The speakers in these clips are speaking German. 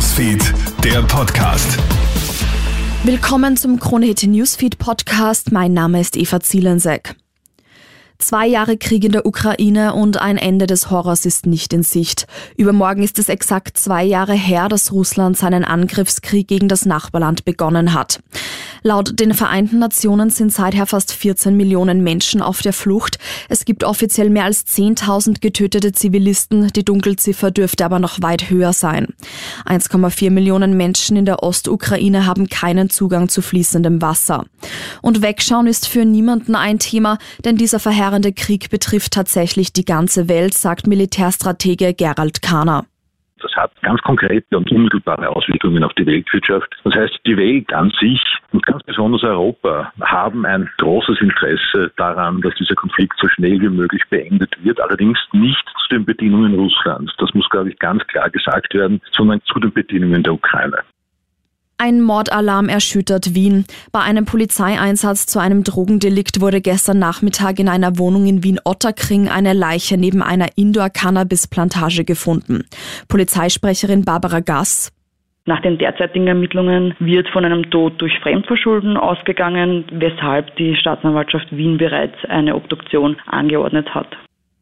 Newsfeed, der Podcast. Willkommen zum Kronehit Newsfeed Podcast. Mein Name ist Eva Zielensek. Zwei Jahre Krieg in der Ukraine und ein Ende des Horrors ist nicht in Sicht. Übermorgen ist es exakt zwei Jahre her, dass Russland seinen Angriffskrieg gegen das Nachbarland begonnen hat. Laut den Vereinten Nationen sind seither fast 14 Millionen Menschen auf der Flucht. Es gibt offiziell mehr als 10.000 getötete Zivilisten. Die Dunkelziffer dürfte aber noch weit höher sein. 1,4 Millionen Menschen in der Ostukraine haben keinen Zugang zu fließendem Wasser. Und Wegschauen ist für niemanden ein Thema, denn dieser verheerende Krieg betrifft tatsächlich die ganze Welt, sagt Militärstratege Gerald Kahner. Hat ganz konkrete und unmittelbare Auswirkungen auf die Weltwirtschaft. Das heißt, die Welt an sich und ganz besonders Europa haben ein großes Interesse daran, dass dieser Konflikt so schnell wie möglich beendet wird. Allerdings nicht zu den Bedingungen Russlands. Das muss, glaube ich, ganz klar gesagt werden, sondern zu den Bedingungen der Ukraine. Ein Mordalarm erschüttert Wien. Bei einem Polizeieinsatz zu einem Drogendelikt wurde gestern Nachmittag in einer Wohnung in Wien-Otterkring eine Leiche neben einer Indoor-Cannabis-Plantage gefunden. Polizeisprecherin Barbara Gass. Nach den derzeitigen Ermittlungen wird von einem Tod durch Fremdverschulden ausgegangen, weshalb die Staatsanwaltschaft Wien bereits eine Obduktion angeordnet hat.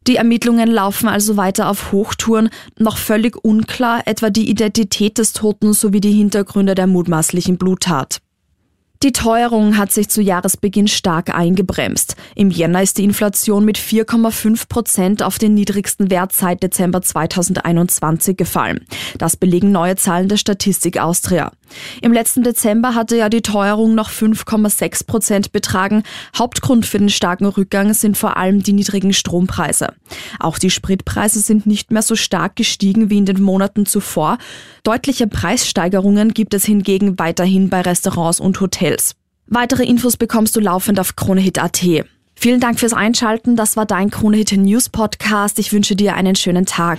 Die Ermittlungen laufen also weiter auf Hochtouren. Noch völlig unklar etwa die Identität des Toten sowie die Hintergründe der mutmaßlichen Bluttat. Die Teuerung hat sich zu Jahresbeginn stark eingebremst. Im Jänner ist die Inflation mit 4,5 Prozent auf den niedrigsten Wert seit Dezember 2021 gefallen. Das belegen neue Zahlen der Statistik Austria. Im letzten Dezember hatte ja die Teuerung noch 5,6 Prozent betragen. Hauptgrund für den starken Rückgang sind vor allem die niedrigen Strompreise. Auch die Spritpreise sind nicht mehr so stark gestiegen wie in den Monaten zuvor. Deutliche Preissteigerungen gibt es hingegen weiterhin bei Restaurants und Hotels. Weitere Infos bekommst du laufend auf kronehit.at. Vielen Dank fürs Einschalten. Das war dein Kronehit News Podcast. Ich wünsche dir einen schönen Tag.